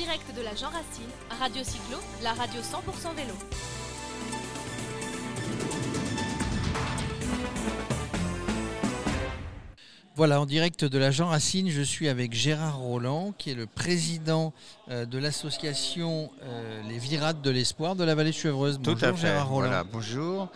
direct de la Jean Racine, Radio Cyclo, la radio 100% vélo. Voilà, en direct de la Jean Racine, je suis avec Gérard Roland, qui est le président euh, de l'association euh, Les Virades de l'Espoir de la vallée de Chevreuse. Tout bonjour à fait. Gérard Roland. Voilà, bonjour.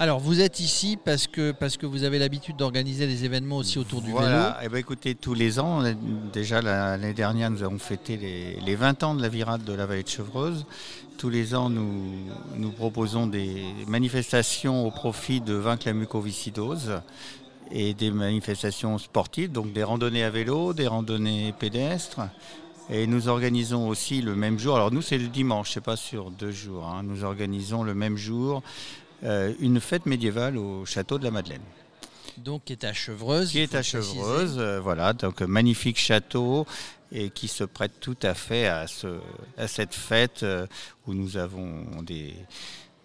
Alors, vous êtes ici parce que, parce que vous avez l'habitude d'organiser des événements aussi autour du Voilà. Eh ben, écoutez, tous les ans, déjà la- l'année dernière, nous avons fêté les, les 20 ans de la virade de la vallée de Chevreuse. Tous les ans, nous, nous proposons des manifestations au profit de vaincre la mucoviscidose et des manifestations sportives, donc des randonnées à vélo, des randonnées pédestres. Et nous organisons aussi le même jour, alors nous c'est le dimanche, c'est pas sur deux jours, hein. nous organisons le même jour euh, une fête médiévale au château de la Madeleine. donc qui est à Chevreuse. qui est à. Chevreuse, euh, voilà, donc euh, magnifique château et qui se prête tout à fait à, ce, à cette fête euh, où nous avons des,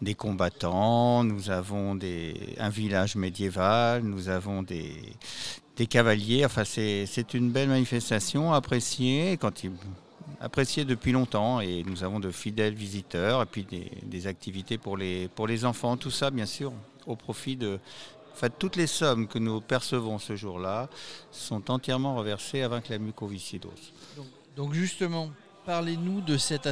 des combattants, nous avons des, un village médiéval, nous avons des, des cavaliers. Enfin, c'est une belle manifestation appréciée quand il, appréciée depuis longtemps et nous avons de fidèles visiteurs et puis des, des activités pour les, pour les enfants. Tout ça, bien sûr, au profit de, Enfin, toutes les sommes que nous percevons ce jour-là sont entièrement reversées à vaincre la mucoviscidose. Donc justement, parlez-nous de cette